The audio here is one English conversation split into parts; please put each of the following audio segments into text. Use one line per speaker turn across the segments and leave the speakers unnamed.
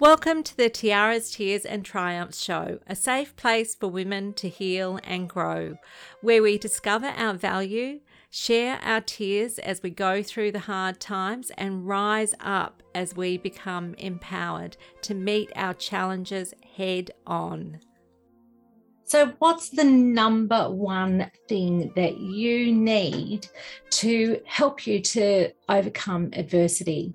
Welcome to the Tiaras, Tears and Triumphs show, a safe place for women to heal and grow, where we discover our value, share our tears as we go through the hard times, and rise up as we become empowered to meet our challenges head on.
So, what's the number one thing that you need to help you to overcome adversity?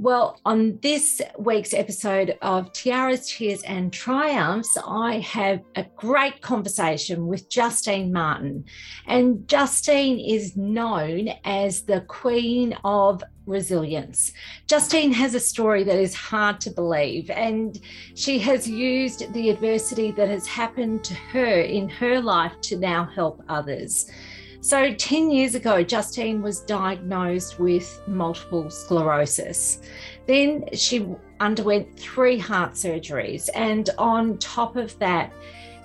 Well, on this week's episode of Tiaras, Tears and Triumphs, I have a great conversation with Justine Martin. And Justine is known as the Queen of Resilience. Justine has a story that is hard to believe, and she has used the adversity that has happened to her in her life to now help others. So, 10 years ago, Justine was diagnosed with multiple sclerosis. Then she underwent three heart surgeries. And on top of that,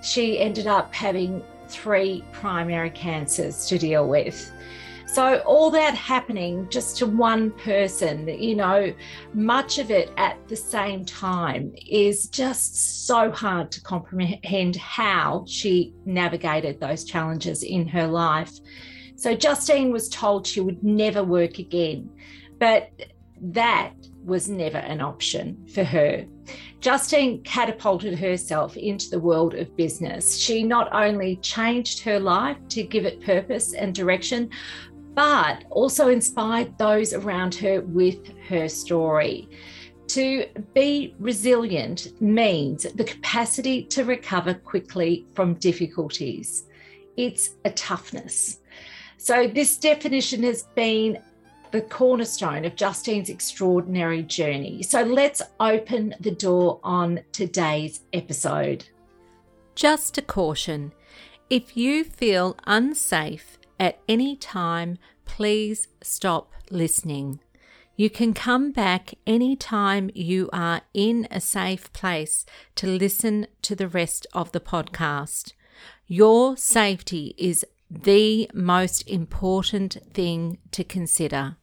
she ended up having three primary cancers to deal with. So, all that happening just to one person, you know, much of it at the same time is just so hard to comprehend how she navigated those challenges in her life. So, Justine was told she would never work again, but that was never an option for her. Justine catapulted herself into the world of business. She not only changed her life to give it purpose and direction, but also inspired those around her with her story. To be resilient means the capacity to recover quickly from difficulties. It's a toughness. So, this definition has been the cornerstone of Justine's extraordinary journey. So, let's open the door on today's episode.
Just a caution if you feel unsafe at any time, please stop listening. You can come back anytime you are in a safe place to listen to the rest of the podcast. Your safety is the most important thing to consider.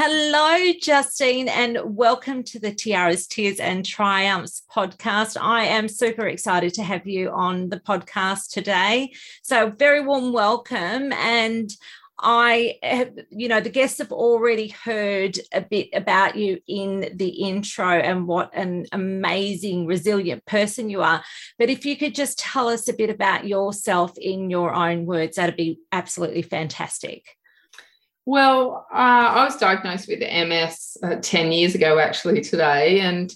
Hello, Justine, and welcome to the Tiaras, Tears and Triumphs podcast. I am super excited to have you on the podcast today. So, very warm welcome. And I have, you know, the guests have already heard a bit about you in the intro and what an amazing, resilient person you are. But if you could just tell us a bit about yourself in your own words, that'd be absolutely fantastic.
Well, uh, I was diagnosed with MS uh, 10 years ago, actually, today. And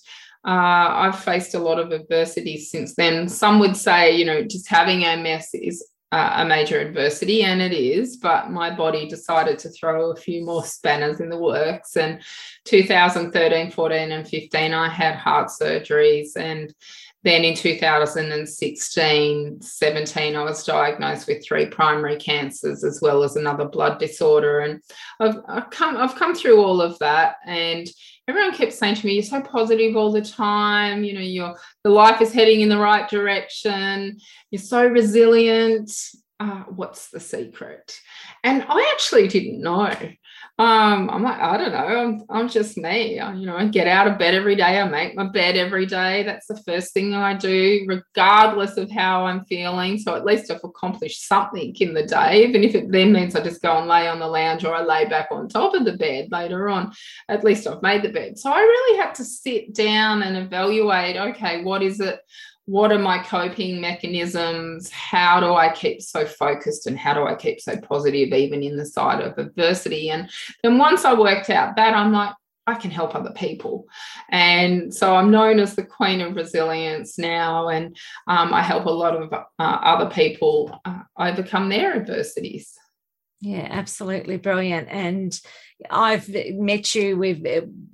uh, I've faced a lot of adversity since then. Some would say, you know, just having MS is a major adversity, and it is, but my body decided to throw a few more spanners in the works. And 2013, 14, and 15, I had heart surgeries and then in 2016 17 i was diagnosed with three primary cancers as well as another blood disorder. And i've, I've come i've come through all of that. And everyone kept saying to me you're so positive all the time. You know your the life is heading in the right direction. You're so resilient. Uh, what's the secret? And i actually didn't know um, I'm like, I don't know. I'm, I'm just me. You know, I get out of bed every day. I make my bed every day. That's the first thing I do, regardless of how I'm feeling. So at least I've accomplished something in the day, even if it then means I just go and lay on the lounge or I lay back on top of the bed later on. At least I've made the bed. So I really had to sit down and evaluate. Okay, what is it? What are my coping mechanisms? How do I keep so focused and how do I keep so positive even in the side of adversity? And then once I worked out that, I'm like, I can help other people. And so I'm known as the Queen of Resilience now, and um, I help a lot of uh, other people uh, overcome their adversities.
Yeah, absolutely brilliant. And I've met you. We've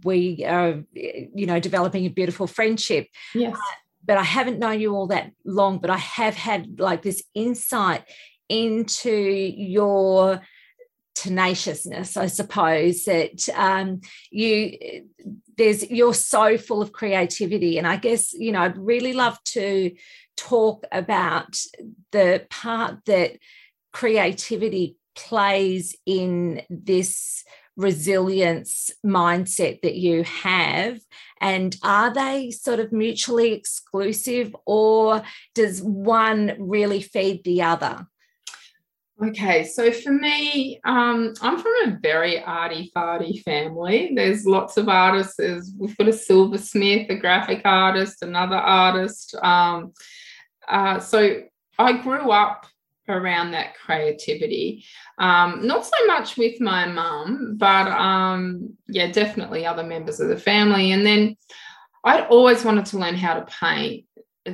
we are, you know, developing a beautiful friendship.
Yes. Uh,
but I haven't known you all that long, but I have had like this insight into your tenaciousness, I suppose, that um, you there's you're so full of creativity. And I guess, you know, I'd really love to talk about the part that creativity plays in this resilience mindset that you have And are they sort of mutually exclusive or does one really feed the other?
Okay, so for me, um, I'm from a very arty farty family. There's lots of artists. There's, we've got a silversmith, a graphic artist, another artist. Um, uh, so I grew up around that creativity. Um, not so much with my mum, but um, yeah, definitely other members of the family. And then I'd always wanted to learn how to paint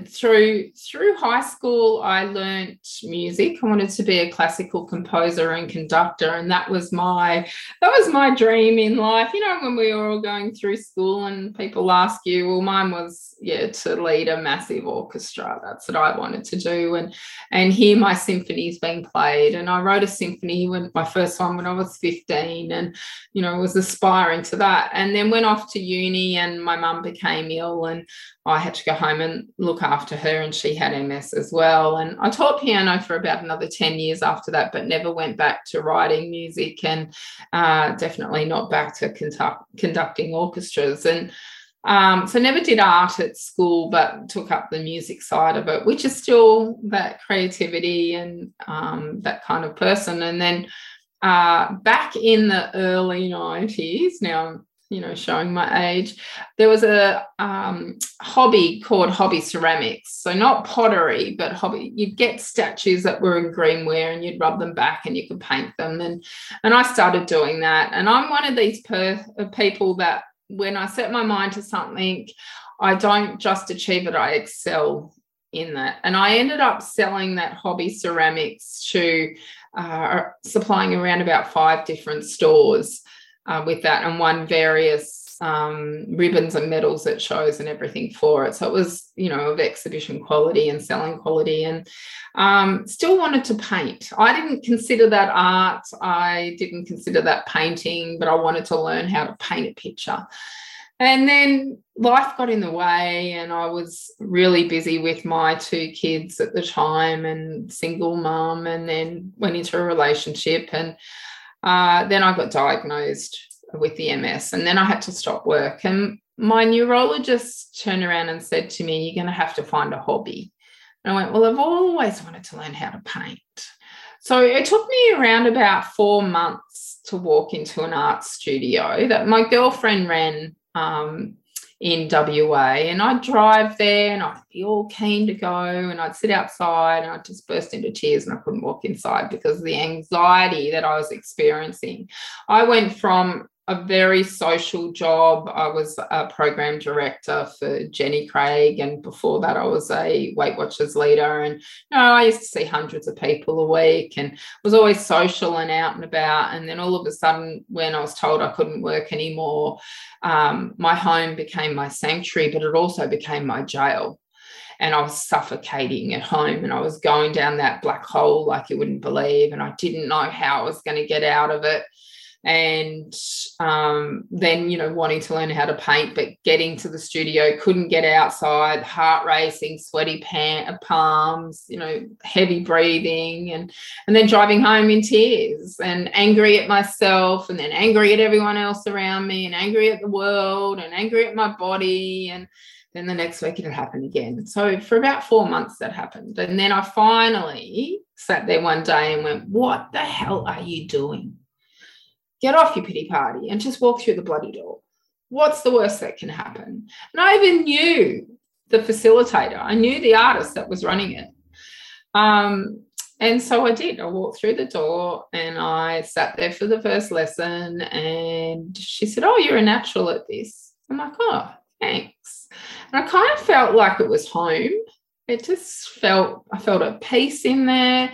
through through high school i learnt music. I wanted to be a classical composer and conductor and that was my that was my dream in life. You know when we were all going through school and people ask you well mine was yeah to lead a massive orchestra. That's what i wanted to do. And and hear my symphonies being played and i wrote a symphony when my first one when i was 15 and you know was aspiring to that. And then went off to uni and my mum became ill and I had to go home and look after her, and she had MS as well. And I taught piano for about another 10 years after that, but never went back to writing music and uh, definitely not back to conduct, conducting orchestras. And um, so never did art at school, but took up the music side of it, which is still that creativity and um, that kind of person. And then uh, back in the early 90s, now you know, showing my age. There was a um, hobby called hobby ceramics. So not pottery, but hobby. You'd get statues that were in greenware and you'd rub them back and you could paint them. And and I started doing that. And I'm one of these per- people that when I set my mind to something, I don't just achieve it, I excel in that. And I ended up selling that hobby ceramics to uh, supplying around about five different stores uh, with that and won various um, ribbons and medals at shows and everything for it. So it was, you know, of exhibition quality and selling quality and um, still wanted to paint. I didn't consider that art. I didn't consider that painting, but I wanted to learn how to paint a picture. And then life got in the way, and I was really busy with my two kids at the time and single mum, and then went into a relationship. And uh, then I got diagnosed with the MS, and then I had to stop work. And my neurologist turned around and said to me, You're going to have to find a hobby. And I went, Well, I've always wanted to learn how to paint. So it took me around about four months to walk into an art studio that my girlfriend ran um, in WA. And I'd drive there and I'd be all keen to go and I'd sit outside and I'd just burst into tears and I couldn't walk inside because of the anxiety that I was experiencing. I went from a very social job. I was a program director for Jenny Craig, and before that, I was a Weight Watchers leader. And you know, I used to see hundreds of people a week, and was always social and out and about. And then all of a sudden, when I was told I couldn't work anymore, um, my home became my sanctuary, but it also became my jail. And I was suffocating at home, and I was going down that black hole like you wouldn't believe. And I didn't know how I was going to get out of it and um, then you know wanting to learn how to paint but getting to the studio couldn't get outside heart racing sweaty pant, palms you know heavy breathing and and then driving home in tears and angry at myself and then angry at everyone else around me and angry at the world and angry at my body and then the next week it happened again. So for about four months that happened and then i finally sat there one day and went what the hell are you doing get off your pity party and just walk through the bloody door. What's the worst that can happen? And I even knew the facilitator, I knew the artist that was running it. Um, and so I did. I walked through the door and I sat there for the first lesson. And she said, Oh, you're a natural at this. I'm like, Oh, thanks. And I kind of felt like it was home. It just felt, I felt at peace in there.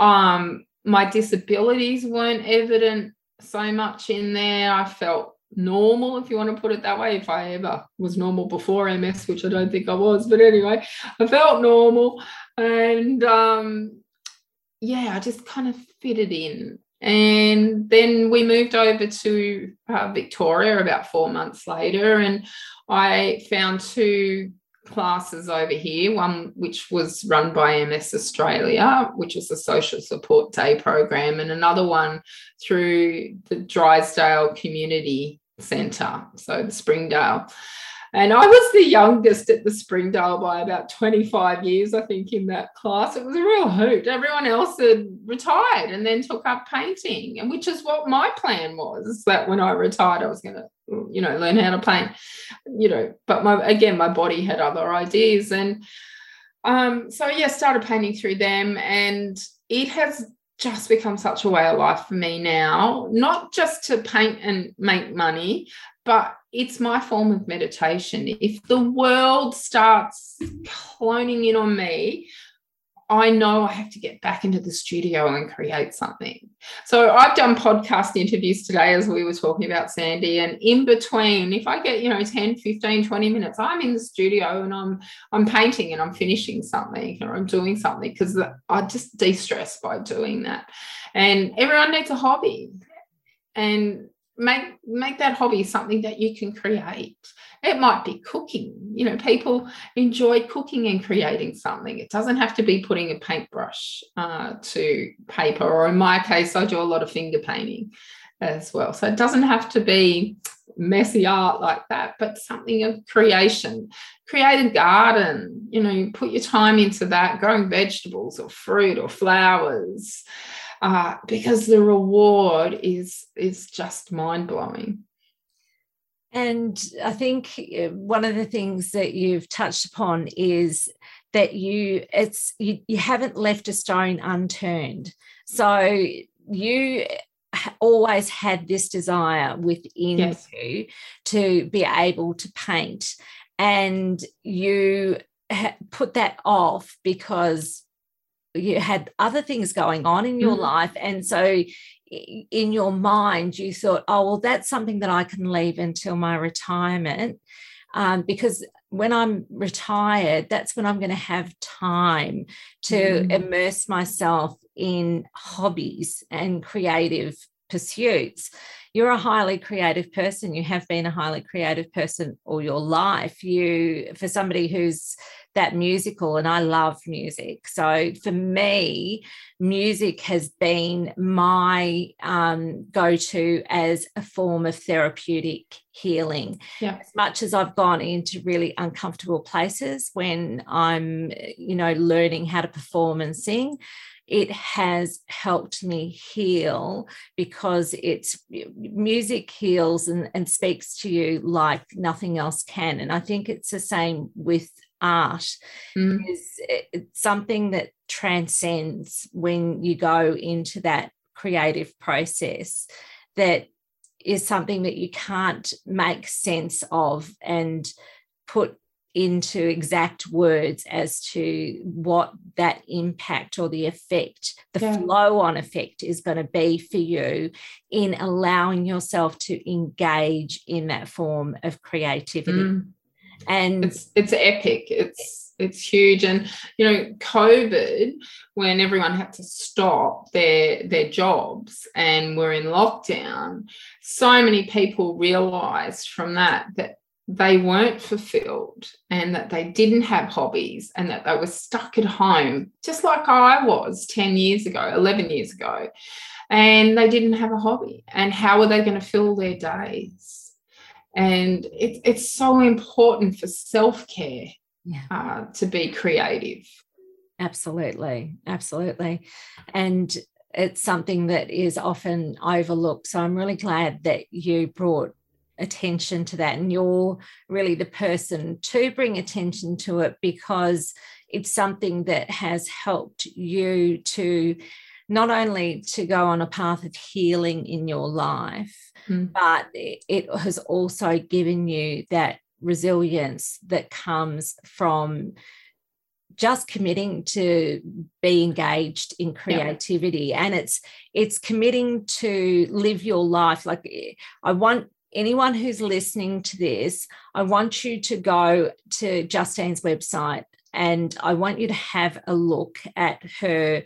Um, my disabilities weren't evident so much in there. I felt normal, if you want to put it that way, if I ever was normal before MS, which I don't think I was. But anyway, I felt normal. And um, yeah, I just kind of fitted in. And then we moved over to uh, Victoria about four months later, and I found two classes over here, one which was run by MS Australia, which is a social support day program, and another one through the Drysdale Community Centre, so the Springdale. And I was the youngest at the Springdale by about 25 years, I think, in that class. It was a real hoot. Everyone else had retired and then took up painting, and which is what my plan was that when I retired, I was going to, you know, learn how to paint, you know, but my, again, my body had other ideas. And um, so, yeah, started painting through them, and it has just become such a way of life for me now, not just to paint and make money, but it's my form of meditation. If the world starts cloning in on me, I know I have to get back into the studio and create something. So I've done podcast interviews today, as we were talking about, Sandy. And in between, if I get, you know, 10, 15, 20 minutes, I'm in the studio and I'm I'm painting and I'm finishing something or I'm doing something because I just de-stress by doing that. And everyone needs a hobby. And make make that hobby something that you can create. It might be cooking. You know people enjoy cooking and creating something. It doesn't have to be putting a paintbrush uh, to paper or in my case i do a lot of finger painting as well. So it doesn't have to be messy art like that but something of creation. Create a garden. You know you put your time into that. Growing vegetables or fruit or flowers uh, because the reward is is just mind blowing.
And I think uh, one of the things that you've touched upon is that you it's you, you haven't left a stone unturned. So you always had this desire within yes. you to be able to paint and you put that off because you had other things going on in your mm-hmm. life and so in your mind you thought oh well that's something that i can leave until my retirement um, because when i'm retired that's when i'm going to have time to mm-hmm. immerse myself in hobbies and creative pursuits you're a highly creative person you have been a highly creative person all your life you for somebody who's that musical and I love music. So for me, music has been my um, go to as a form of therapeutic healing.
Yeah.
As much as I've gone into really uncomfortable places when I'm, you know, learning how to perform and sing, it has helped me heal because it's music heals and, and speaks to you like nothing else can. And I think it's the same with art mm. is something that transcends when you go into that creative process that is something that you can't make sense of and put into exact words as to what that impact or the effect, the yeah. flow on effect is going to be for you in allowing yourself to engage in that form of creativity. Mm and
it's it's epic. It's it's huge. And you know covid when everyone had to stop their their jobs and were in lockdown so many people realized from that that they weren't fulfilled and that they didn't have hobbies and that they were stuck at home just like I was 10 years ago 11 years ago. And they didn't have a hobby. And how were they going to fill their days and it, it's so important for self-care yeah. uh, to be creative.
Absolutely. Absolutely. And it's something that is often overlooked. So i'm really glad that you brought attention to that. And you're really the person to bring attention to it because it's something that has helped you to not only to go on a path of healing in your life, mm. but it has also given you that resilience that comes from just committing to be engaged in creativity yeah. and it's it's committing to live your life like i want anyone who's listening to this i want you to go to justine's website and i want you to have a look at her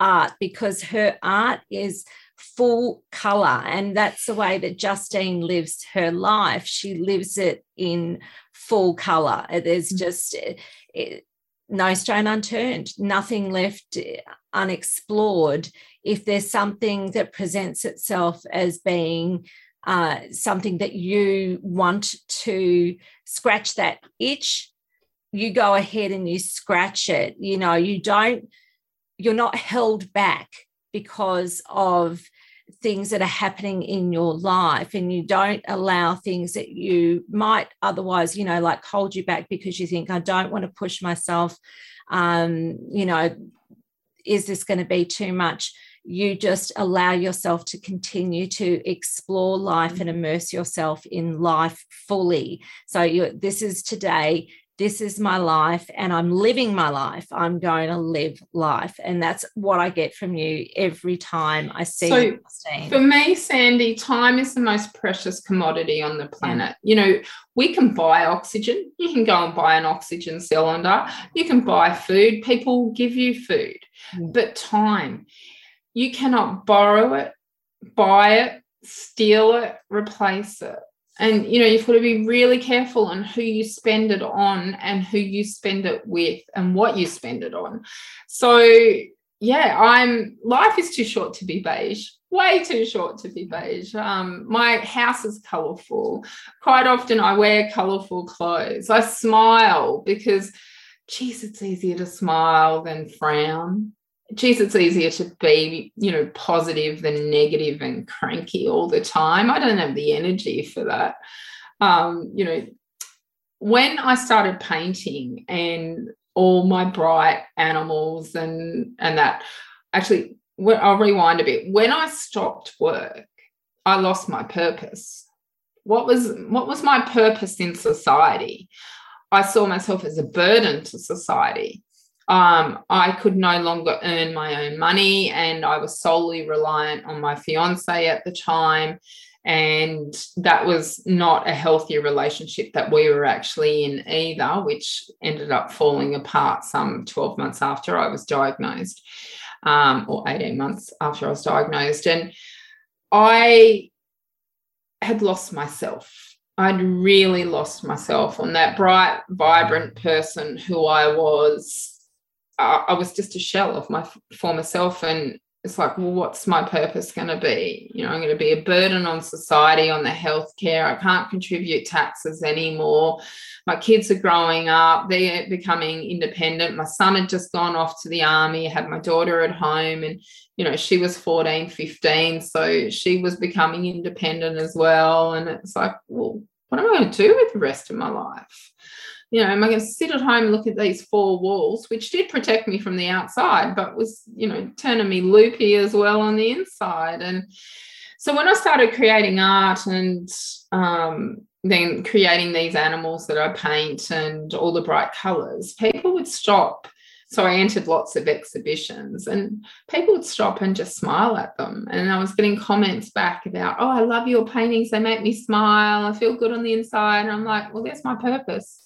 art because her art is full color and that's the way that Justine lives her life she lives it in full color there's mm. just it, eh, no stone unturned nothing left eh, unexplored if there's something that presents itself as being uh, something that you want to scratch that itch, you go ahead and you scratch it. You know, you don't, you're not held back because of things that are happening in your life and you don't allow things that you might otherwise you know like hold you back because you think i don't want to push myself um you know is this going to be too much? You just allow yourself to continue to explore life and immerse yourself in life fully. So this is today this is my life and I'm living my life. I'm going to live life. And that's what I get from you every time I see so you.
For me, Sandy, time is the most precious commodity on the planet. You know, we can buy oxygen. You can go and buy an oxygen cylinder. You can buy food. People give you food. Mm. But time, you cannot borrow it, buy it, steal it, replace it and you know you've got to be really careful on who you spend it on and who you spend it with and what you spend it on. So yeah i'm life is too short to be beige way too short to be beige. Um, my house is colorful quite often i wear colorful clothes. I smile because geez it's easier to smile than frown geez, it's easier to be, you know, positive than negative and cranky all the time. I don't have the energy for that. Um, you know, when I started painting and all my bright animals and and that actually I'll rewind a bit. When I stopped work, I lost my purpose. What was what was my purpose in society? I saw myself as a burden to society um, I could no longer earn my own money and I was solely reliant on my fiance at the time. And that was not a healthy relationship that we were actually in either, which ended up falling apart some 12 months after I was diagnosed, um, or 18 months after I was diagnosed. And I had lost myself. I'd really lost myself on that bright, vibrant person who I was I, was just a shell of my former self. And it's like, well, what's my purpose going to be? You know, I'm going to be a burden on society, on the healthcare. I can't contribute taxes anymore. My kids are growing up, they're becoming independent. My son had just gone off to the army, I had my daughter at home, and you know, she was 14, 15. So she was becoming independent as well. And it's like, well, what am I going to do with the rest of my life? You know, am I going to sit at home and look at these four walls, which did protect me from the outside, but was, you know, turning me loopy as well on the inside. And so when I started creating art and um, then creating these animals that I paint and all the bright colors, people would stop. So I entered lots of exhibitions and people would stop and just smile at them. And I was getting comments back about, oh, I love your paintings. They make me smile. I feel good on the inside. And I'm like, well, that's my purpose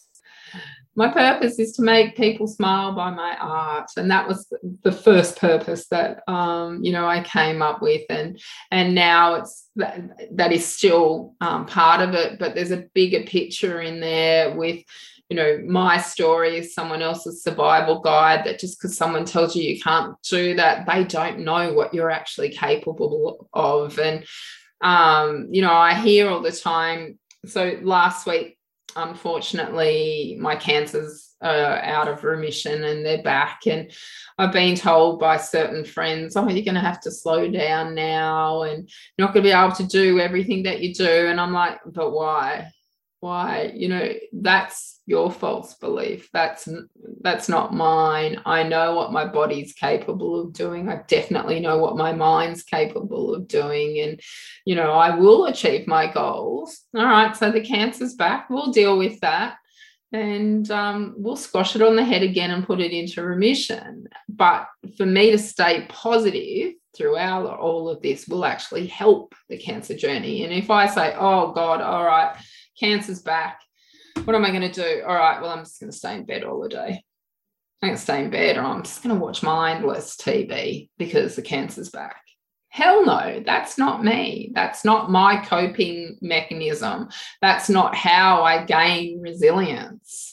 my purpose is to make people smile by my art and that was the first purpose that um, you know i came up with and and now it's that, that is still um, part of it but there's a bigger picture in there with you know my story is someone else's survival guide that just because someone tells you you can't do that they don't know what you're actually capable of and um, you know i hear all the time so last week unfortunately, my cancers are out of remission and they're back. And I've been told by certain friends, oh, you're going to have to slow down now and you're not going to be able to do everything that you do. And I'm like, but why? Why you know that's your false belief. That's that's not mine. I know what my body's capable of doing. I definitely know what my mind's capable of doing. And you know i will achieve my goals. All right so the cancer's back. We'll deal with that. And um, we'll squash it on the head again and put it into remission. But for me to stay positive throughout all of this will actually help the cancer journey. And if i say oh god all right cancer's back. What am I going to do? All right, well, I'm just going to stay in bed all the day. I'm going to stay in bed or I'm just going to watch mindless TV because the cancer's back. Hell no, that's not me. That's not my coping mechanism. That's not how I gain resilience.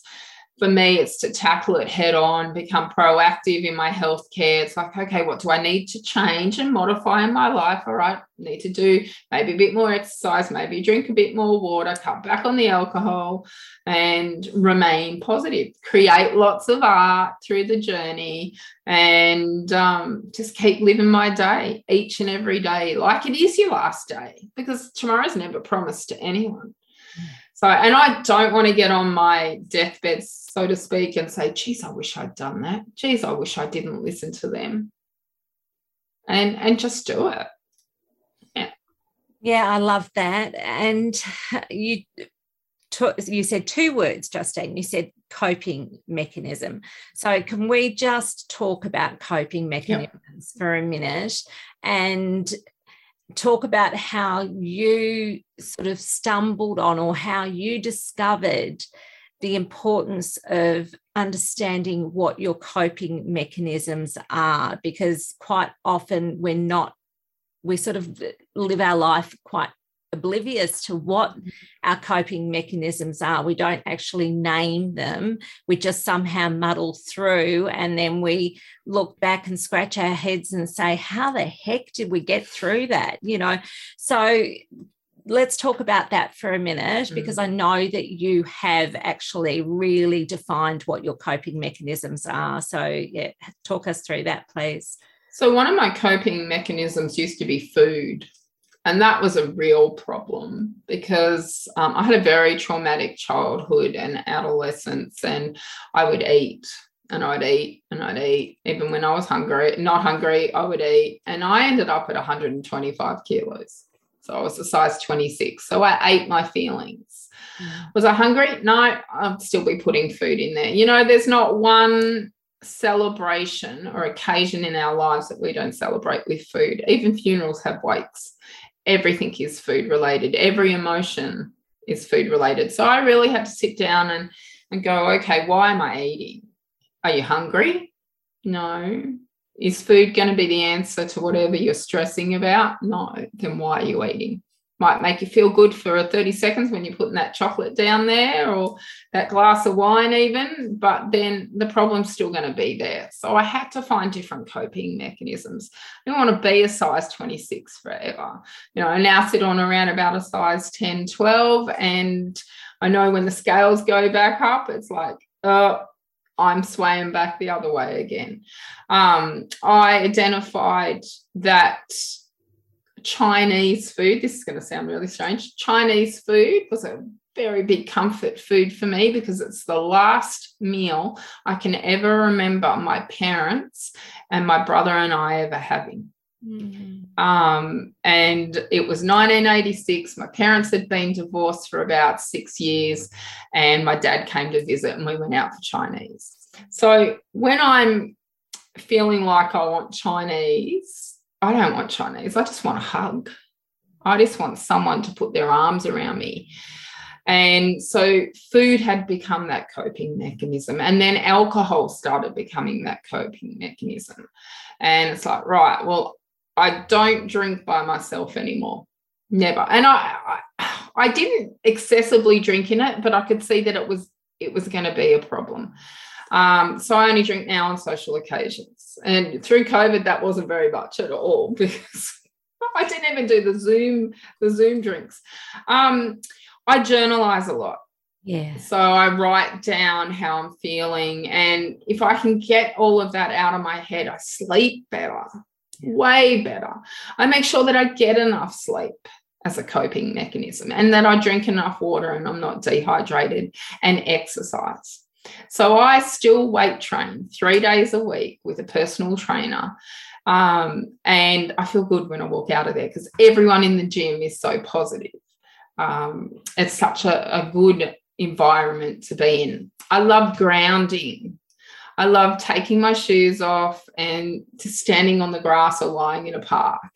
For me, it's to tackle it head on, become proactive in my healthcare. It's like, okay, what do I need to change and modify in my life? All right, need to do maybe a bit more exercise, maybe drink a bit more water, cut back on the alcohol, and remain positive. Create lots of art through the journey and um, just keep living my day each and every day like it is your last day because tomorrow's never promised to anyone. So, and I don't want to get on my deathbed, so to speak, and say, geez, I wish I'd done that. Geez, I wish I didn't listen to them. And and just do it.
Yeah. Yeah, I love that. And you you said two words, Justine. You said coping mechanism. So, can we just talk about coping mechanisms for a minute and talk about how you sort of stumbled on or how you discovered the importance of understanding what your coping mechanisms are because quite often we're not we sort of live our life quite oblivious to what mm-hmm. our coping mechanisms are. We don't actually name them. We just somehow muddle through and then we look back and scratch our heads and say, how the heck did we get through that? You know, so let's talk about that for a minute because mm. I know that you have actually really defined what your coping mechanisms are. So, yeah, talk us through that, please.
So, one of my coping mechanisms used to be food. And that was a real problem because um, I had a very traumatic childhood and adolescence, and I would eat and I'd eat and I'd eat. Even when I was hungry, not hungry, I would eat. And I ended up at 125 kilos. So I was a size 26. So I ate my feelings. Mm. Was I hungry? No, I'd still be putting food in there. You know, there's not one celebration or occasion in our lives that we don't celebrate with food. Even funerals have wakes everything is food related. Every emotion is food related. So I really had to sit down and, and go, okay, why am I eating? Are you hungry? No. Is food going to be the answer to whatever you're stressing about? No. Then why are you eating? Might make you feel good for 30 seconds when you're putting that chocolate down there or that glass of wine even but then the problem's still going to be there. So i had to find different coping mechanisms. I don't want to be a size 26 forever. You know i now sit on around about a size 10 12 and i know when the scales go back up it's like uh I'm swaying back the other way again. Um, I identified that Chinese food, this is going to sound really strange. Chinese food was a very big comfort food for me because it's the last meal I can ever remember my parents and my brother and I ever having. Mm-hmm. Um, and it was 1986. My parents had been divorced for about six years, and my dad came to visit, and we went out for Chinese. So when I'm feeling like I want Chinese, I don't want Chinese. I just want a hug. I just want someone to put their arms around me. And so food had become that coping mechanism. And then alcohol started becoming that coping mechanism. And it's like, right, well, I don't drink by myself anymore. Never. And I, I, I didn't excessively drink in it, but I could see that it was it was going to be a problem. Um, so I only drink now on social occasions. And through COVID, that wasn't very much at all because I didn't even do the Zoom, the Zoom drinks. Um, I journalize a lot.
Yeah.
So I write down how I'm feeling. And if I can get all of that out of my head, I sleep better, way better. I make sure that I get enough sleep as a coping mechanism and that I drink enough water and I'm not dehydrated and exercise. So I still weight train three days a week with a personal trainer. Um, and I feel good when I walk out of there because everyone in the gym is so positive. Um, it's such a, a good environment to be in. I love grounding. I love taking my shoes off and just standing on the grass or lying in a park.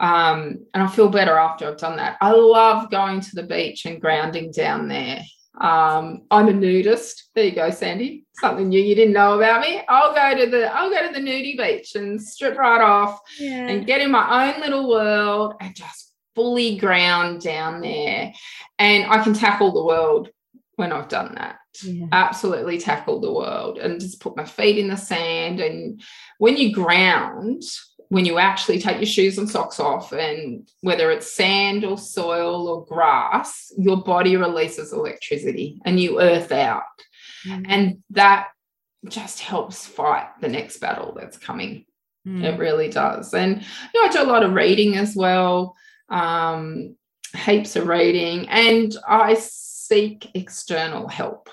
Um, and I feel better after I've done that. I love going to the beach and grounding down there. Um, I'm a nudist. There you go, Sandy. Something new you didn't know about me. I'll go to the I'll go to the nudie beach and strip right off yeah. and get in my own little world and just fully ground down there. And I can tackle the world when I've done that. Yeah. Absolutely tackle the world and just put my feet in the sand. And when you ground, when you actually take your shoes and socks off, and whether it's sand or soil or grass, your body releases electricity and you earth out. Mm. And that just helps fight the next battle that's coming. Mm. It really does. And you know, I do a lot of reading as well. Um, heaps of reading and I seek external help.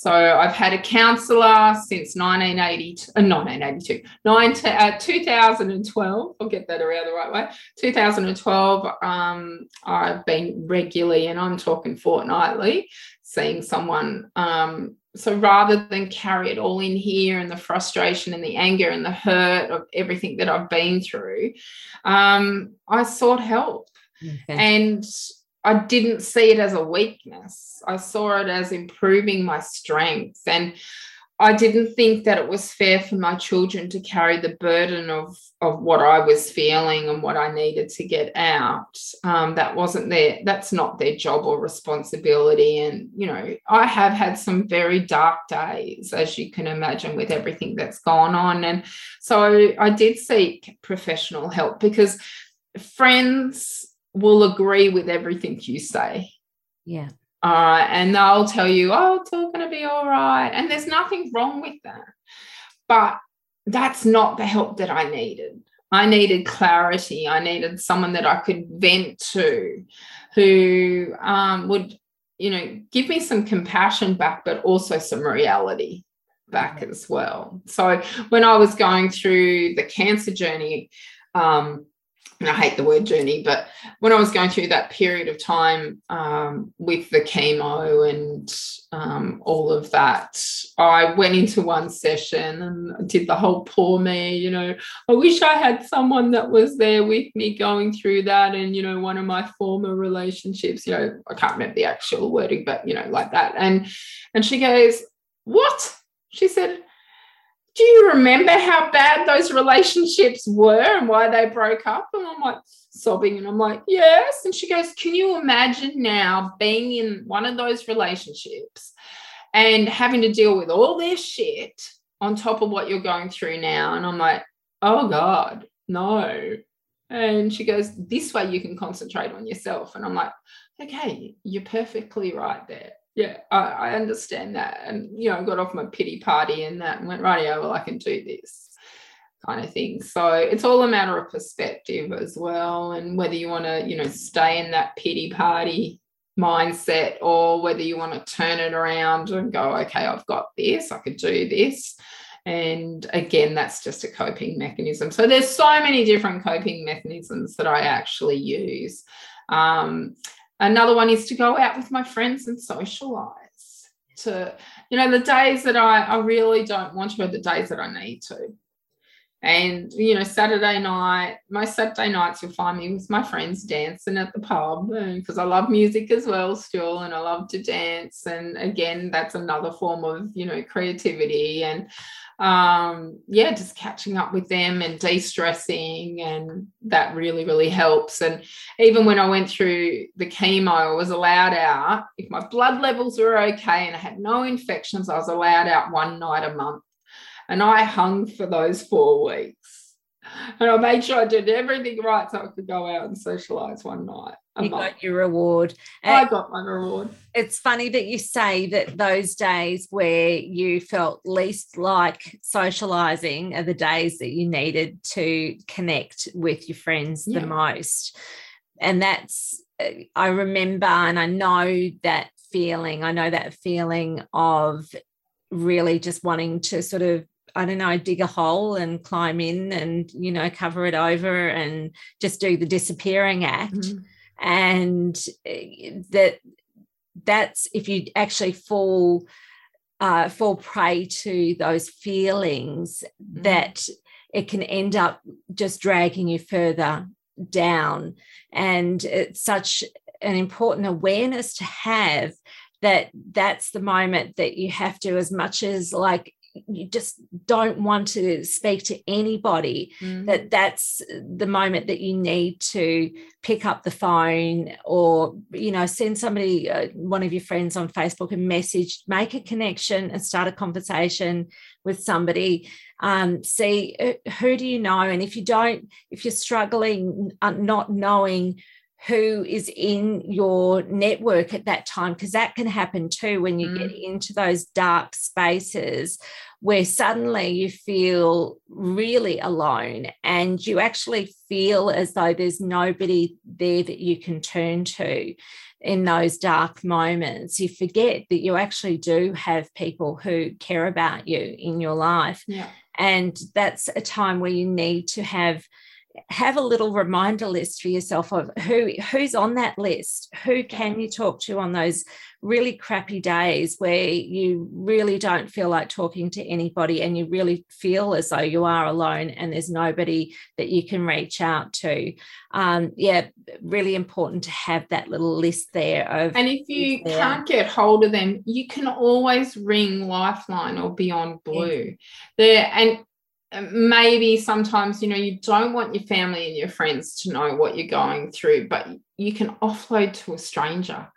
So I've had a counsellor since 1982, uh, 1982, 19, uh, 2012. I'll get that around the right way. 2012, um, I've been regularly, and I'm talking fortnightly, seeing someone. Um, so rather than carry it all in here and the frustration and the anger and the hurt of everything that I've been through, um, I sought help. Okay. And I didn't see it as a weakness. I saw it as improving my strengths. And I didn't think that it was fair for my children to carry the burden of, of what I was feeling and what I needed to get out. Um, that wasn't their, that's not their job or responsibility. And, you know, I have had some very dark days, as you can imagine, with everything that's gone on. And so I did seek professional help because friends will agree with everything you say.
Yeah.
Uh, and they'll tell you, oh, it's all going to be all right. And there's nothing wrong with that. But that's not the help that I needed. I needed clarity. I needed someone that I could vent to who um, would, you know, give me some compassion back, but also some reality back as well. So when I was going through the cancer journey, um, and I hate the word journey, but when I was going through that period of time um, with the chemo and um, all of that, I went into one session and did the whole poor me, you know, I wish I had someone that was there with me going through that. And, you know, one of my former relationships, you know, I can't remember the actual wording, but, you know, like that. And, and she goes, What? She said, do you remember how bad those relationships were and why they broke up? And I'm like sobbing and I'm like, yes. And she goes, can you imagine now being in one of those relationships and having to deal with all this shit on top of what you're going through now? And I'm like, oh God, no. And she goes, this way you can concentrate on yourself. And I'm like, okay, you're perfectly right there yeah, I, I, understand that. And, you know, I got off my pity party and that and went, right, yeah, well, I can do this kind of thing. So it's all a matter of perspective as well. And whether you want to, you know, stay in that pity party mindset or whether you want to turn it around and go, okay, I've got this, I could do this. And again, that's just a coping mechanism. So there's so many different coping mechanisms that I actually use. Um, Another one is to go out with my friends and socialize. To, you know, the days that I, I really don't want to are the days that I need to. And, you know, Saturday night, most Saturday nights you'll find me with my friends dancing at the pub because I love music as well still and I love to dance. And again, that's another form of, you know, creativity. And um, yeah, just catching up with them and de stressing. And that really, really helps. And even when I went through the chemo, I was allowed out. If my blood levels were okay and I had no infections, I was allowed out one night a month. And I hung for those four weeks and I made sure I did everything right so I could go out and socialize one night.
You got your reward.
I got my reward.
It's funny that you say that those days where you felt least like socializing are the days that you needed to connect with your friends yeah. the most. And that's, I remember and I know that feeling. I know that feeling of really just wanting to sort of I don't know, dig a hole and climb in and, you know, cover it over and just do the disappearing act. Mm-hmm. And eh, that that's if you actually fall uh, fall prey to those feelings mm-hmm. that it can end up just dragging you further down. And it's such an important awareness to have that that's the moment that you have to, as much as like you just don't want to speak to anybody mm. that that's the moment that you need to pick up the phone or you know send somebody uh, one of your friends on facebook a message make a connection and start a conversation with somebody um, see uh, who do you know and if you don't if you're struggling uh, not knowing who is in your network at that time because that can happen too when you mm. get into those dark spaces where suddenly you feel really alone and you actually feel as though there's nobody there that you can turn to in those dark moments you forget that you actually do have people who care about you in your life
yeah.
and that's a time where you need to have have a little reminder list for yourself of who who's on that list? Who can you talk to on those really crappy days where you really don't feel like talking to anybody and you really feel as though you are alone and there's nobody that you can reach out to? Um, yeah really important to have that little list there of
and if you can't get hold of them you can always ring lifeline or beyond blue. Yeah. there and maybe sometimes you know you don't want your family and your friends to know what you're going through but you can offload to a stranger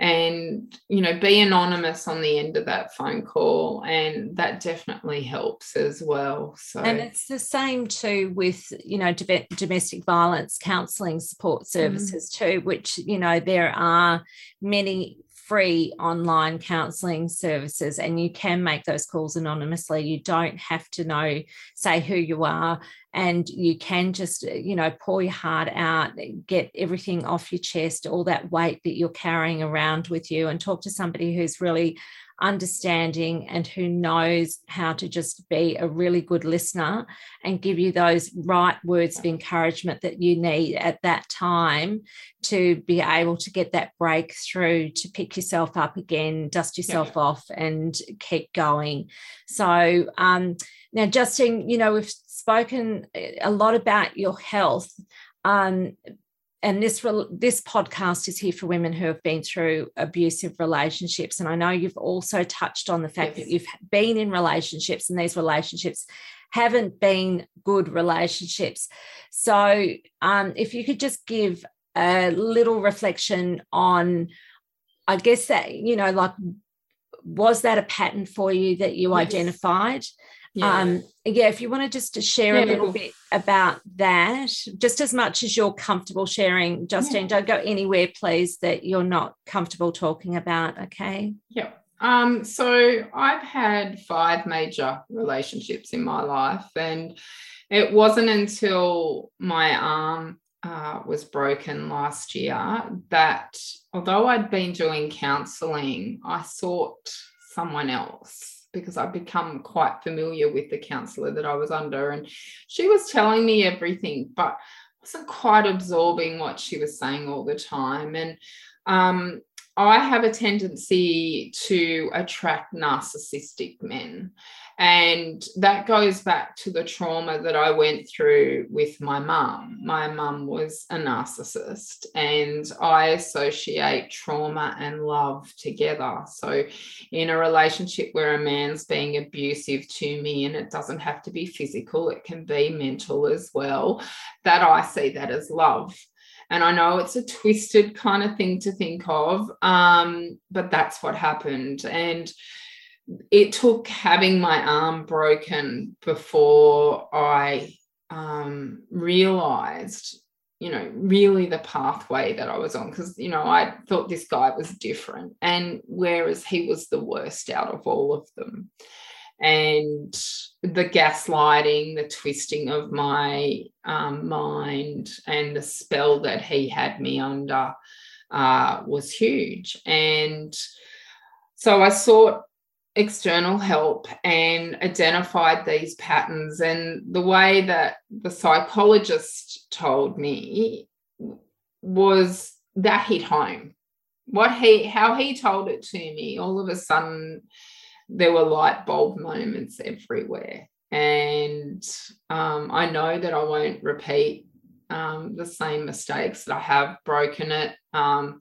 and you know be anonymous on the end of that phone call and that definitely helps as well so
and it's the same too with you know domestic violence counseling support mm. services mm. too which you know there are many free online counseling services and you can make those calls anonymously. You don't have to know say who you are and you can just uh, you know pour your heart out get everything off your chest all that weight that you're carrying around with you and talk to somebody who's really understanding and who knows how to just be a really good listener and give you those right words of encouragement that you need at that time to be able to get that breakthrough to pick yourself up again dust yourself yeah. off and keep going so um, now justine you know we've spoken a lot about your health um, and this this podcast is here for women who have been through abusive relationships and i know you've also touched on the fact yes. that you've been in relationships and these relationships haven't been good relationships so um, if you could just give a little reflection on i guess that you know like was that a pattern for you that you yes. identified yeah. Um, yeah, if you want to just share yeah, a little bit about that, just as much as you're comfortable sharing, Justine, yeah. don't go anywhere, please, that you're not comfortable talking about. Okay.
Yeah. Um, so I've had five major relationships in my life, and it wasn't until my arm uh, was broken last year that although I'd been doing counseling, I sought someone else because I'd become quite familiar with the counselor that I was under. And she was telling me everything, but wasn't quite absorbing what she was saying all the time. And um, I have a tendency to attract narcissistic men. And that goes back to the trauma that I went through with my mum. My mum was a narcissist, and I associate trauma and love together. So, in a relationship where a man's being abusive to me, and it doesn't have to be physical, it can be mental as well, that I see that as love. And I know it's a twisted kind of thing to think of, um, but that's what happened. And it took having my arm broken before I um, realized, you know, really the pathway that I was on. Because, you know, I thought this guy was different. And whereas he was the worst out of all of them. And the gaslighting, the twisting of my um, mind, and the spell that he had me under uh, was huge. And so I sought external help and identified these patterns. And the way that the psychologist told me was that hit home. What he, how he told it to me, all of a sudden, there were light bulb moments everywhere. And um, I know that I won't repeat um, the same mistakes that I have broken it. Um,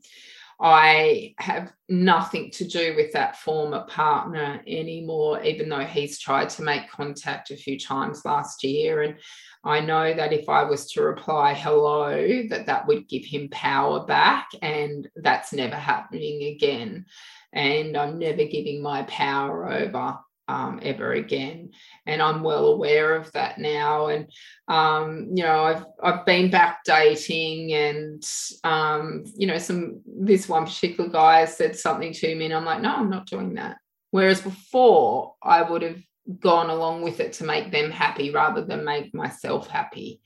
I have nothing to do with that former partner anymore, even though he's tried to make contact a few times last year. And I know that if I was to reply hello, that that would give him power back. And that's never happening again. And I'm never giving my power over um, ever again. And I'm well aware of that now. And um, you know, I've I've been back dating, and um, you know, some this one particular guy said something to me, and I'm like, no, I'm not doing that. Whereas before, I would have gone along with it to make them happy rather than make myself happy.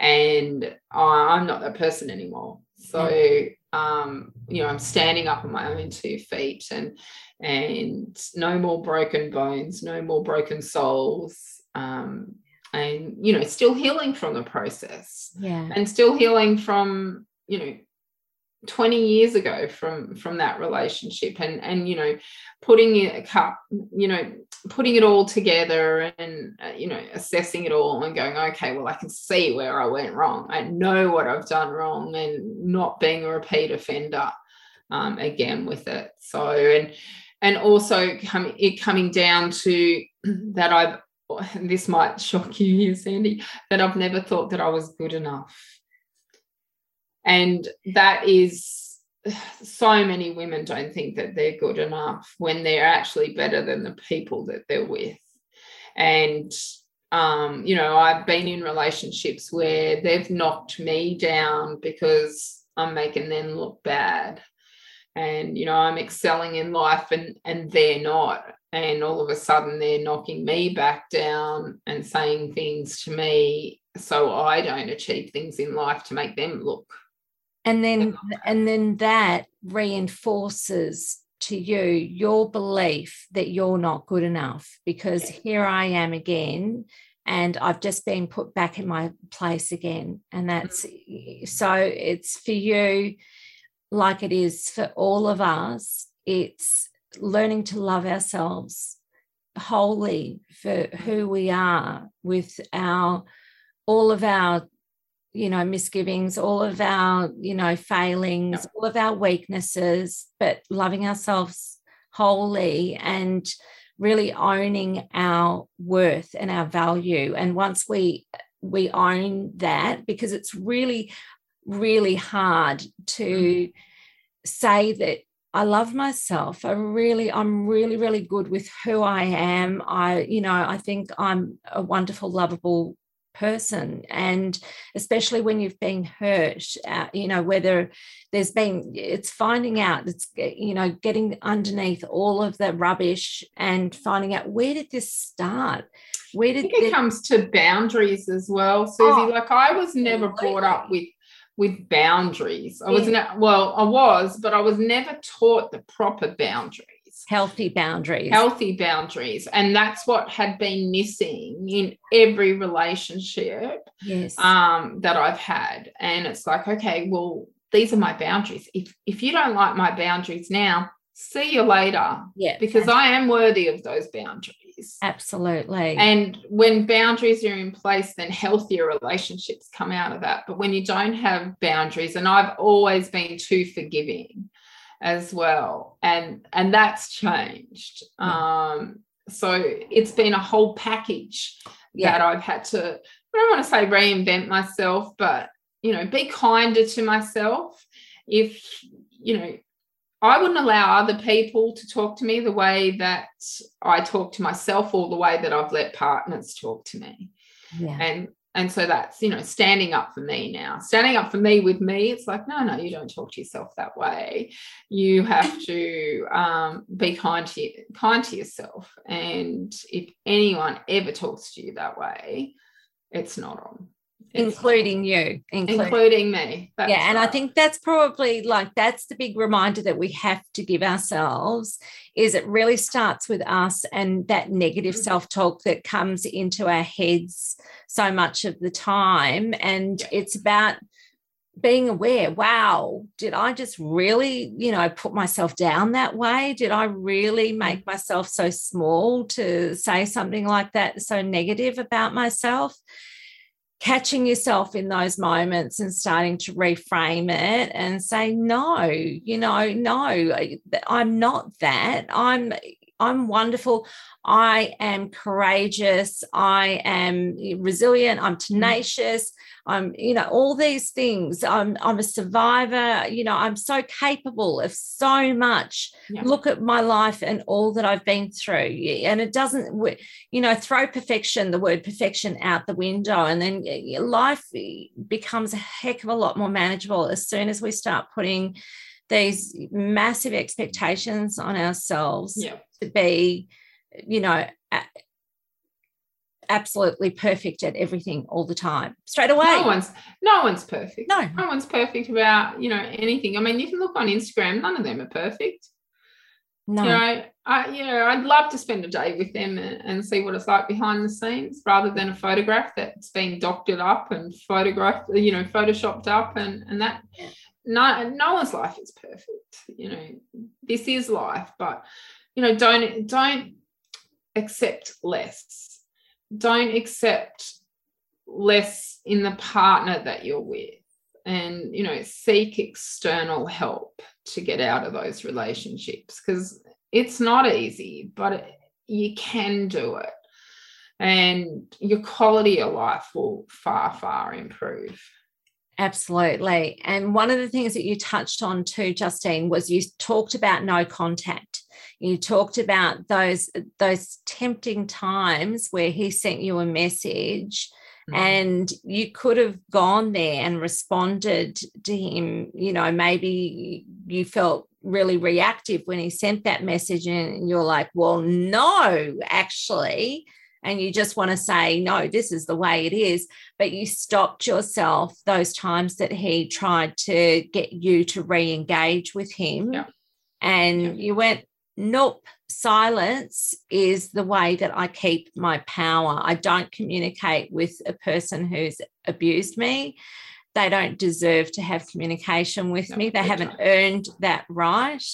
And I'm not that person anymore. So, um, you know, I'm standing up on my own two feet and and no more broken bones, no more broken souls. Um, and you know, still healing from the process.
Yeah.
And still healing from, you know, 20 years ago from from that relationship and and you know putting it cup you know putting it all together and uh, you know assessing it all and going okay well i can see where i went wrong i know what i've done wrong and not being a repeat offender um, again with it so and and also coming it coming down to that I've this might shock you here, Sandy, that I've never thought that I was good enough. And that is so many women don't think that they're good enough when they're actually better than the people that they're with. And um, you know, I've been in relationships where they've knocked me down because I'm making them look bad and you know i'm excelling in life and and they're not. And all of a sudden they're knocking me back down and saying things to me so i don't achieve things in life to make them look
and then and then that reinforces to you your belief that you're not good enough because here i am again and i've just been put back in my place again. And that's mm-hmm. so it's for you like it is for all of us, it's learning to love ourselves wholly for who we are with our all of our you know misgivings all of our you know failings all of our weaknesses but loving ourselves wholly and really owning our worth and our value. And once we we own that because it's really really hard to say that I love myself. I really, I'm really, really good with who I am. I, you know, I think I'm a wonderful, lovable person. And especially when you've been hurt, uh, you know, whether there's been, it's finding out, it's, you know, getting underneath all of the rubbish and finding out where did this start? Where did
it comes to boundaries as well, Susie? Oh, like I was never brought up with with boundaries. I was not well, I was, but I was never taught the proper boundaries.
Healthy boundaries.
Healthy boundaries. And that's what had been missing in every relationship
yes.
um, that I've had. And it's like, okay, well, these are my boundaries. If if you don't like my boundaries now, see you later.
Yeah.
Because I am worthy of those boundaries boundaries.
Absolutely.
And when boundaries are in place, then healthier relationships come out of that. But when you don't have boundaries, and I've always been too forgiving as well, and and that's changed. Um, so it's been a whole package yeah. that I've had to. I don't want to say reinvent myself, but you know, be kinder to myself. If you know, I wouldn't allow other people to talk to me the way that I talk to myself or the way that I've let partners talk to me.
Yeah.
And and so that's you know standing up for me now standing up for me with me it's like no no you don't talk to yourself that way you have to um, be kind to kind to yourself and if anyone ever talks to you that way it's not on
including you
including, including me
that's yeah and right. i think that's probably like that's the big reminder that we have to give ourselves is it really starts with us and that negative mm-hmm. self-talk that comes into our heads so much of the time and yeah. it's about being aware wow did i just really you know put myself down that way did i really mm-hmm. make myself so small to say something like that so negative about myself catching yourself in those moments and starting to reframe it and say no you know no i'm not that. I'm i'm wonderful i am courageous i am resilient i'm mm. tenacious I'm, you know, all these things. I'm, I'm a survivor. You know, I'm so capable of so much. Yeah. Look at my life and all that I've been through. And it doesn't, you know, throw perfection, the word perfection out the window. And then life becomes a heck of a lot more manageable as soon as we start putting these massive expectations on ourselves
yeah.
to be, you know, absolutely perfect at everything all the time straight away.
No one's no one's perfect.
No.
No one's perfect about you know anything. I mean you can look on instagram none of them are perfect. No. You know i you know i'd love to spend a day with them and, and see what it's like behind the scenes rather than a photograph that's been doctored up and photographed you know photoshopped up and and that. Yeah. No no one's life is perfect you know this is life but you know don't don't accept less. Don't accept less in the partner that you're with and you know seek external help to get out of those relationships because it's not easy but it, you can do it. And your quality of life will far far improve
absolutely. And one of the things that you touched on too justine was you talked about no contact. You talked about those those tempting times where he sent you a message mm-hmm. and you could have gone there and responded to him. You know maybe you felt really reactive when he sent that message and you're like well no actually and you just want to say no this is the way it is but you stopped yourself those times that he tried to get you to re-engage with him
yeah.
and yeah. you went nope, silence is the way that I keep my power. I don't communicate with a person who's abused me. They don't deserve to have communication with no, me. They haven't don't. earned that right.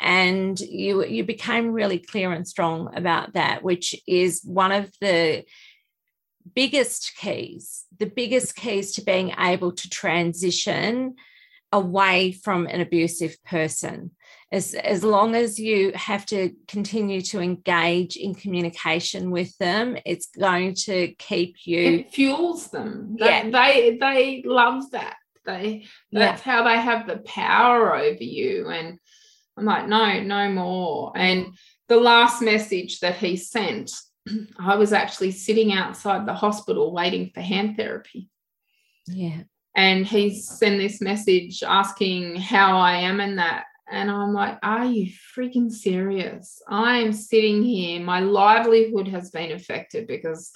And you you became really clear and strong about that, which is one of the biggest keys, the biggest keys to being able to transition away from an abusive person as as long as you have to continue to engage in communication with them it's going to keep you
it fuels them yeah. they they love that they that's yeah. how they have the power over you and i'm like no no more and the last message that he sent i was actually sitting outside the hospital waiting for hand therapy
yeah
and he sent this message asking how I am in that. And I'm like, are you freaking serious? I'm sitting here. My livelihood has been affected because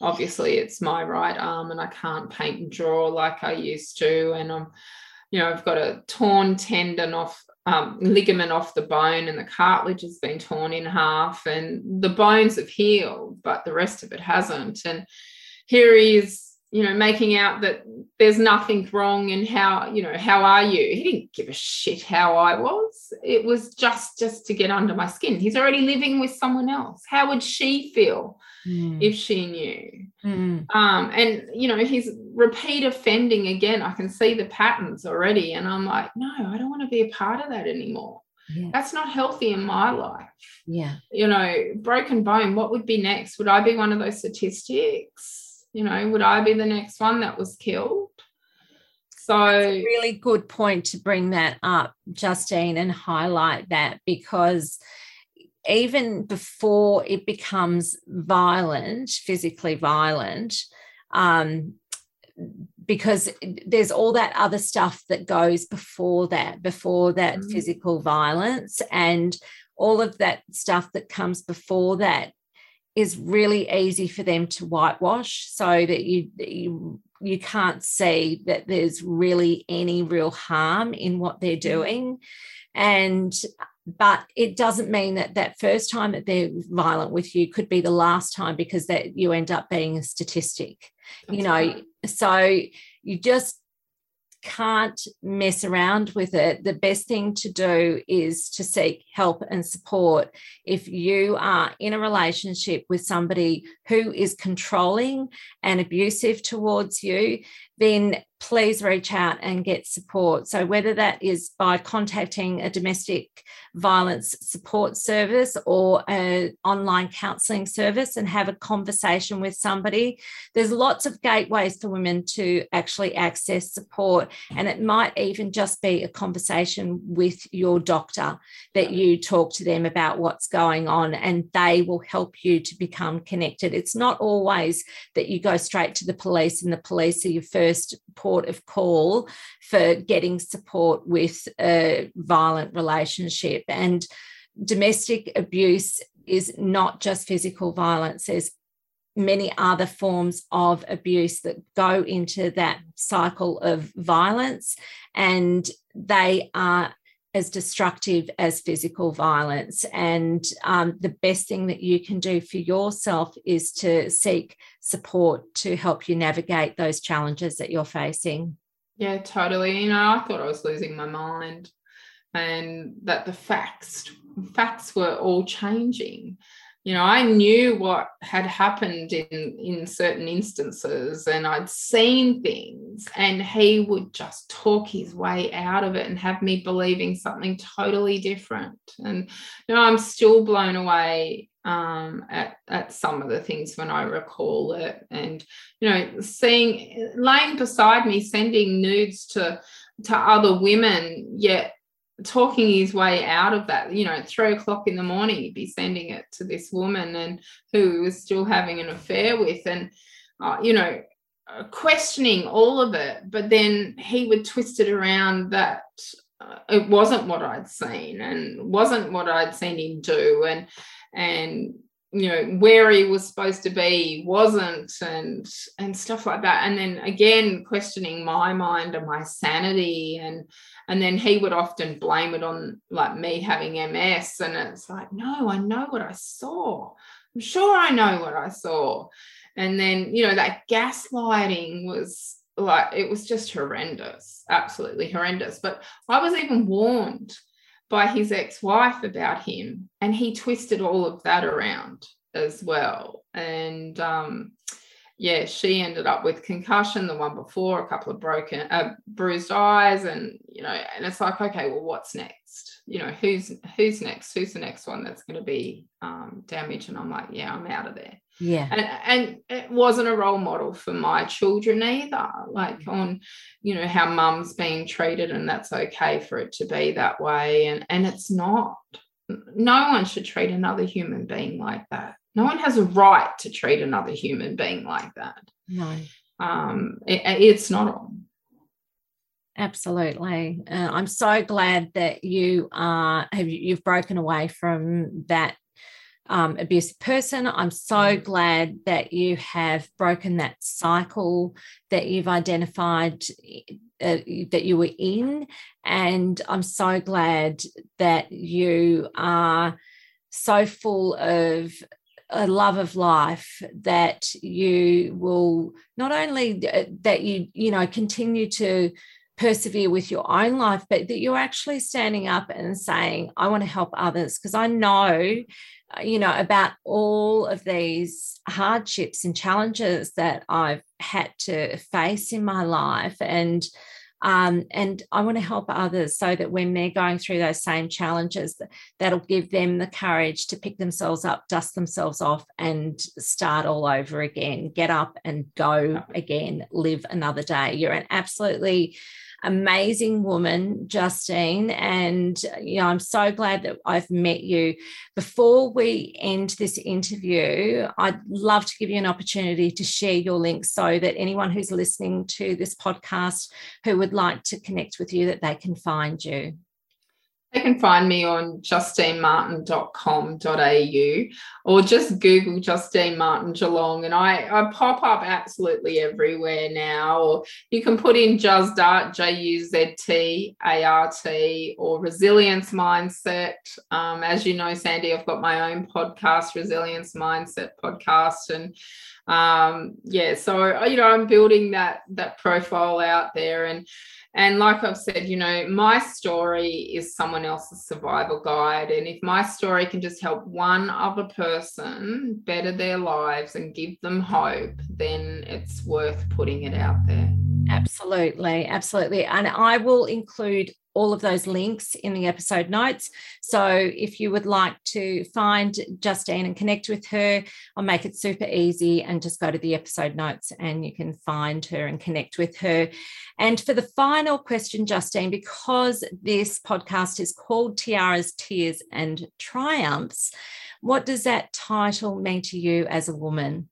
obviously it's my right arm and I can't paint and draw like I used to. And I'm, you know, I've got a torn tendon off, um, ligament off the bone, and the cartilage has been torn in half, and the bones have healed, but the rest of it hasn't. And here he is you know, making out that there's nothing wrong and how, you know, how are you? He didn't give a shit how I was. It was just just to get under my skin. He's already living with someone else. How would she feel mm. if she knew?
Mm.
Um, and you know, he's repeat offending again. I can see the patterns already. And I'm like, no, I don't want to be a part of that anymore. Yeah. That's not healthy in my life.
Yeah.
You know, broken bone, what would be next? Would I be one of those statistics? You know, would I be the next one that was killed? So,
really good point to bring that up, Justine, and highlight that because even before it becomes violent, physically violent, um, because there's all that other stuff that goes before that, before that mm. physical violence, and all of that stuff that comes before that is really easy for them to whitewash so that you, you you can't see that there's really any real harm in what they're mm. doing and but it doesn't mean that that first time that they're violent with you could be the last time because that you end up being a statistic That's you know right. so you just can't mess around with it, the best thing to do is to seek help and support. If you are in a relationship with somebody who is controlling and abusive towards you, then please reach out and get support. So, whether that is by contacting a domestic violence support service or an online counselling service and have a conversation with somebody, there's lots of gateways for women to actually access support. And it might even just be a conversation with your doctor that you talk to them about what's going on and they will help you to become connected. It's not always that you go straight to the police and the police are your first port of call for getting support with a violent relationship. And domestic abuse is not just physical violence, there's many other forms of abuse that go into that cycle of violence, and they are as destructive as physical violence. And um, the best thing that you can do for yourself is to seek support to help you navigate those challenges that you're facing.
Yeah, totally. You know, I thought I was losing my mind and that the facts facts were all changing you know i knew what had happened in in certain instances and i'd seen things and he would just talk his way out of it and have me believing something totally different and you know i'm still blown away um, at, at some of the things when I recall it. And, you know, seeing laying beside me, sending nudes to to other women, yet talking his way out of that. You know, at three o'clock in the morning, he'd be sending it to this woman and who he was still having an affair with, and uh, you know, uh, questioning all of it. But then he would twist it around that uh, it wasn't what I'd seen and wasn't what I'd seen him do, and and you know where he was supposed to be wasn't and and stuff like that. And then again questioning my mind and my sanity and and then he would often blame it on like me having ms and it's like no i know what i saw. I'm sure i know what i saw. And then you know that gaslighting was like it was just horrendous absolutely horrendous. But i was even warned by his ex-wife about him and he twisted all of that around as well. And um, yeah she ended up with concussion the one before a couple of broken uh, bruised eyes and you know and it's like okay well what's next? You know who's who's next? Who's the next one that's going to be um, damaged? And i'm like yeah i'm out of there
yeah.
And and it wasn't a role model for my children either like mm. on you know how mum's being treated and that's okay for it to be that way. And and it's not. No one should treat another human being like that. No one has a right to treat another human being like that.
No.
Um it, it's not on.
Absolutely. Uh, i'm so glad that you are have you've broken away from that um, abusive person. I'm so mm. glad that you have broken that cycle that you've identified uh, that you were in. And I'm so glad that you are so full of a love of life that you will not only uh, that you you know continue to persevere with your own life but that you're actually standing up and saying i want to help others because i know uh, you know, about all of these hardships and challenges that I've had to face in my life. And um, and I want to help others so that when they're going through those same challenges, that'll give them the courage to pick themselves up, dust themselves off, and start all over again. Get up and go again, live another day. You're an absolutely amazing woman, Justine. And, you know, I'm so glad that I've met you. Before we end this interview, I'd love to give you an opportunity to share your links so that anyone who's listening to this podcast who would like to connect with you, that they can find you.
They can find me on justinemartin.com.au or just Google Justine Martin Geelong and I, I pop up absolutely everywhere now. Or you can put in Juztart, J U Z T A R T, or Resilience Mindset. Um, as you know, Sandy, I've got my own podcast, Resilience Mindset Podcast, and um, yeah, so you know, I'm building that that profile out there, and and like I've said, you know, my story is someone else's survival guide. And if my story can just help one other person better their lives and give them hope, then it's worth putting it out there. Mm.
Absolutely, absolutely. And I will include all of those links in the episode notes. So if you would like to find Justine and connect with her, I'll make it super easy and just go to the episode notes and you can find her and connect with her. And for the final question, Justine, because this podcast is called Tiaras, Tears and Triumphs, what does that title mean to you as a woman?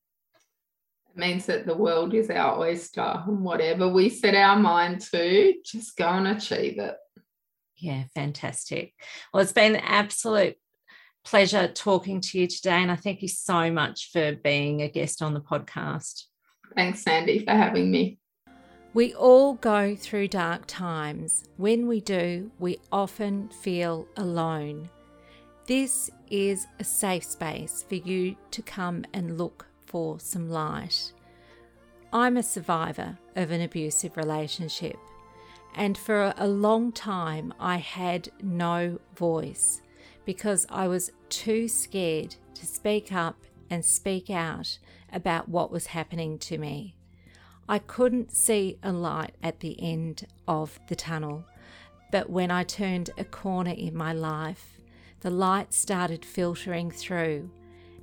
Means that the world is our oyster and whatever we set our mind to, just go and achieve it.
Yeah, fantastic. Well, it's been an absolute pleasure talking to you today. And I thank you so much for being a guest on the podcast.
Thanks, Sandy, for having me.
We all go through dark times. When we do, we often feel alone. This is a safe space for you to come and look for some light. I'm a survivor of an abusive relationship. And for a long time, I had no voice because I was too scared to speak up and speak out about what was happening to me. I couldn't see a light at the end of the tunnel, but when I turned a corner in my life, the light started filtering through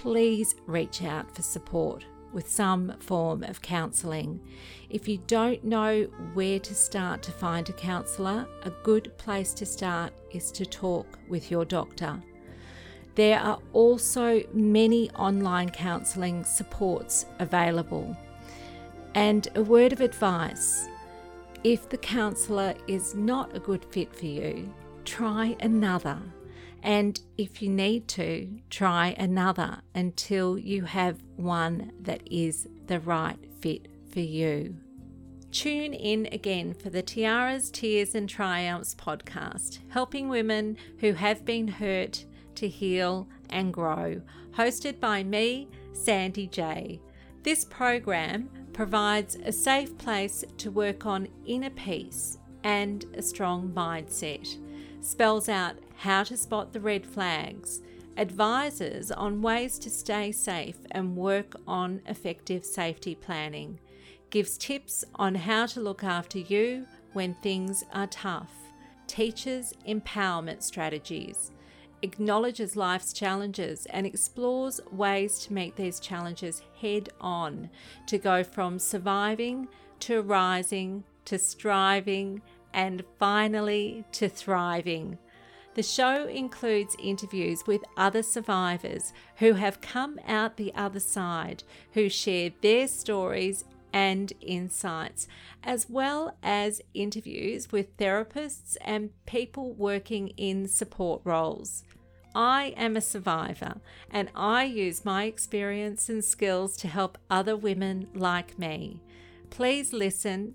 please reach out for support with some form of counselling. If you don't know where to start to find a counsellor, a good place to start is to talk with your doctor. There are also many online counselling supports available. And a word of advice if the counsellor is not a good fit for you, try another. And if you need to, try another until you have one that is the right fit for you. Tune in again for the Tiaras, Tears and Triumphs podcast, helping women who have been hurt to heal and grow, hosted by me, Sandy J. This program provides a safe place to work on inner peace and a strong mindset, spells out how to spot the red flags, advises on ways to stay safe and work on effective safety planning, gives tips on how to look after you when things are tough, teaches empowerment strategies, acknowledges life's challenges and explores ways to meet these challenges head on to go from surviving to rising to striving and finally to thriving. The show includes interviews with other survivors who have come out the other side, who share their stories and insights, as well as interviews with therapists and people working in support roles. I am a survivor and I use my experience and skills to help other women like me. Please listen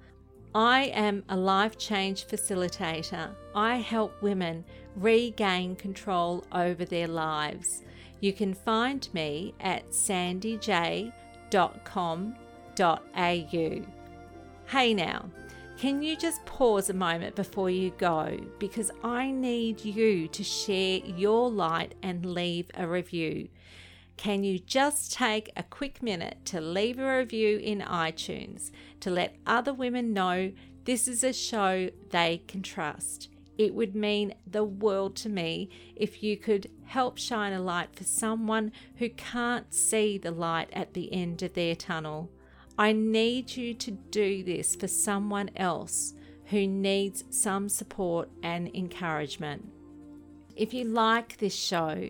I am a life change facilitator. I help women regain control over their lives. You can find me at sandyj.com.au. Hey now, can you just pause a moment before you go? Because I need you to share your light and leave a review. Can you just take a quick minute to leave a review in iTunes to let other women know this is a show they can trust? It would mean the world to me if you could help shine a light for someone who can't see the light at the end of their tunnel. I need you to do this for someone else who needs some support and encouragement. If you like this show,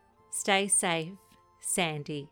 Stay safe. Sandy.